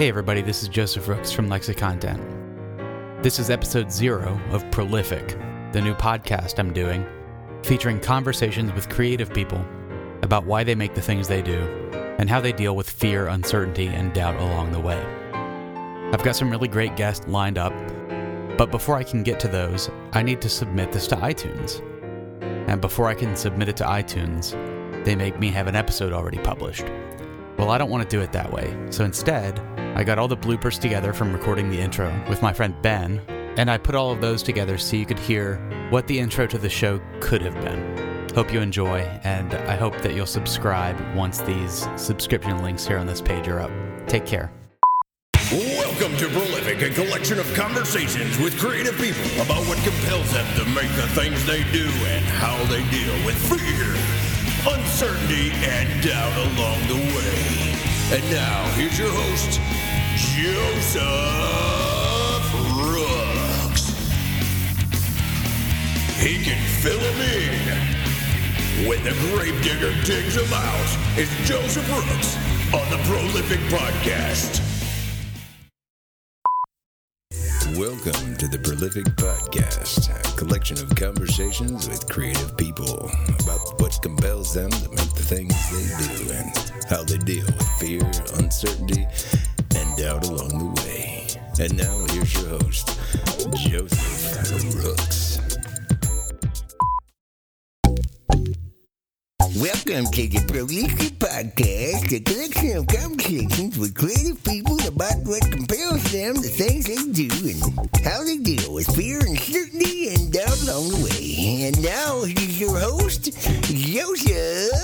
Hey everybody, this is Joseph Rooks from Lexicontent. This is episode zero of Prolific, the new podcast I'm doing, featuring conversations with creative people about why they make the things they do and how they deal with fear, uncertainty, and doubt along the way. I've got some really great guests lined up, but before I can get to those, I need to submit this to iTunes. And before I can submit it to iTunes, they make me have an episode already published. Well, I don't want to do it that way, so instead, I got all the bloopers together from recording the intro with my friend Ben, and I put all of those together so you could hear what the intro to the show could have been. Hope you enjoy, and I hope that you'll subscribe once these subscription links here on this page are up. Take care. Welcome to Prolific, a collection of conversations with creative people about what compels them to make the things they do and how they deal with fear, uncertainty, and doubt along the way. And now, here's your host, Joseph Rooks. He can fill him in. When the gravedigger digs him out, it's Joseph Rooks on the Prolific Podcast. Welcome to the Prolific Podcast, a collection of conversations with creative people about what compels them to make the things they do and how they deal with fear, uncertainty, doubt along the way. And now here's your host, Joseph Rooks. Welcome to the Prolific Podcast, a collection of conversations with creative people about what compels them, the things they do, and how they deal with fear, and uncertainty, and doubt along the way. And now, here's your host, Joseph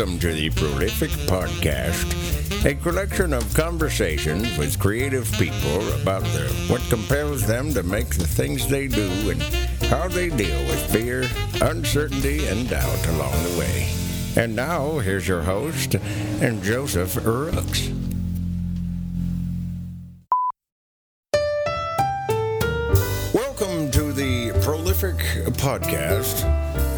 Welcome to the Prolific Podcast, a collection of conversations with creative people about what compels them to make the things they do and how they deal with fear, uncertainty, and doubt along the way. And now, here's your host, and Joseph Rooks. Prolific Podcast,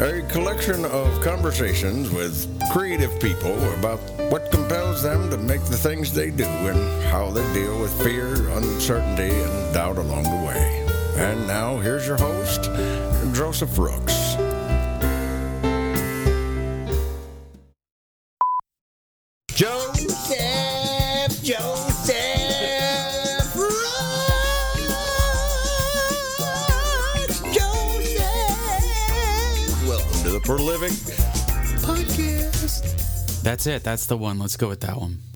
a collection of conversations with creative people about what compels them to make the things they do and how they deal with fear, uncertainty, and doubt along the way. And now, here's your host, Joseph Rooks. Joseph, To the Podcast. That's it. That's the one. Let's go with that one.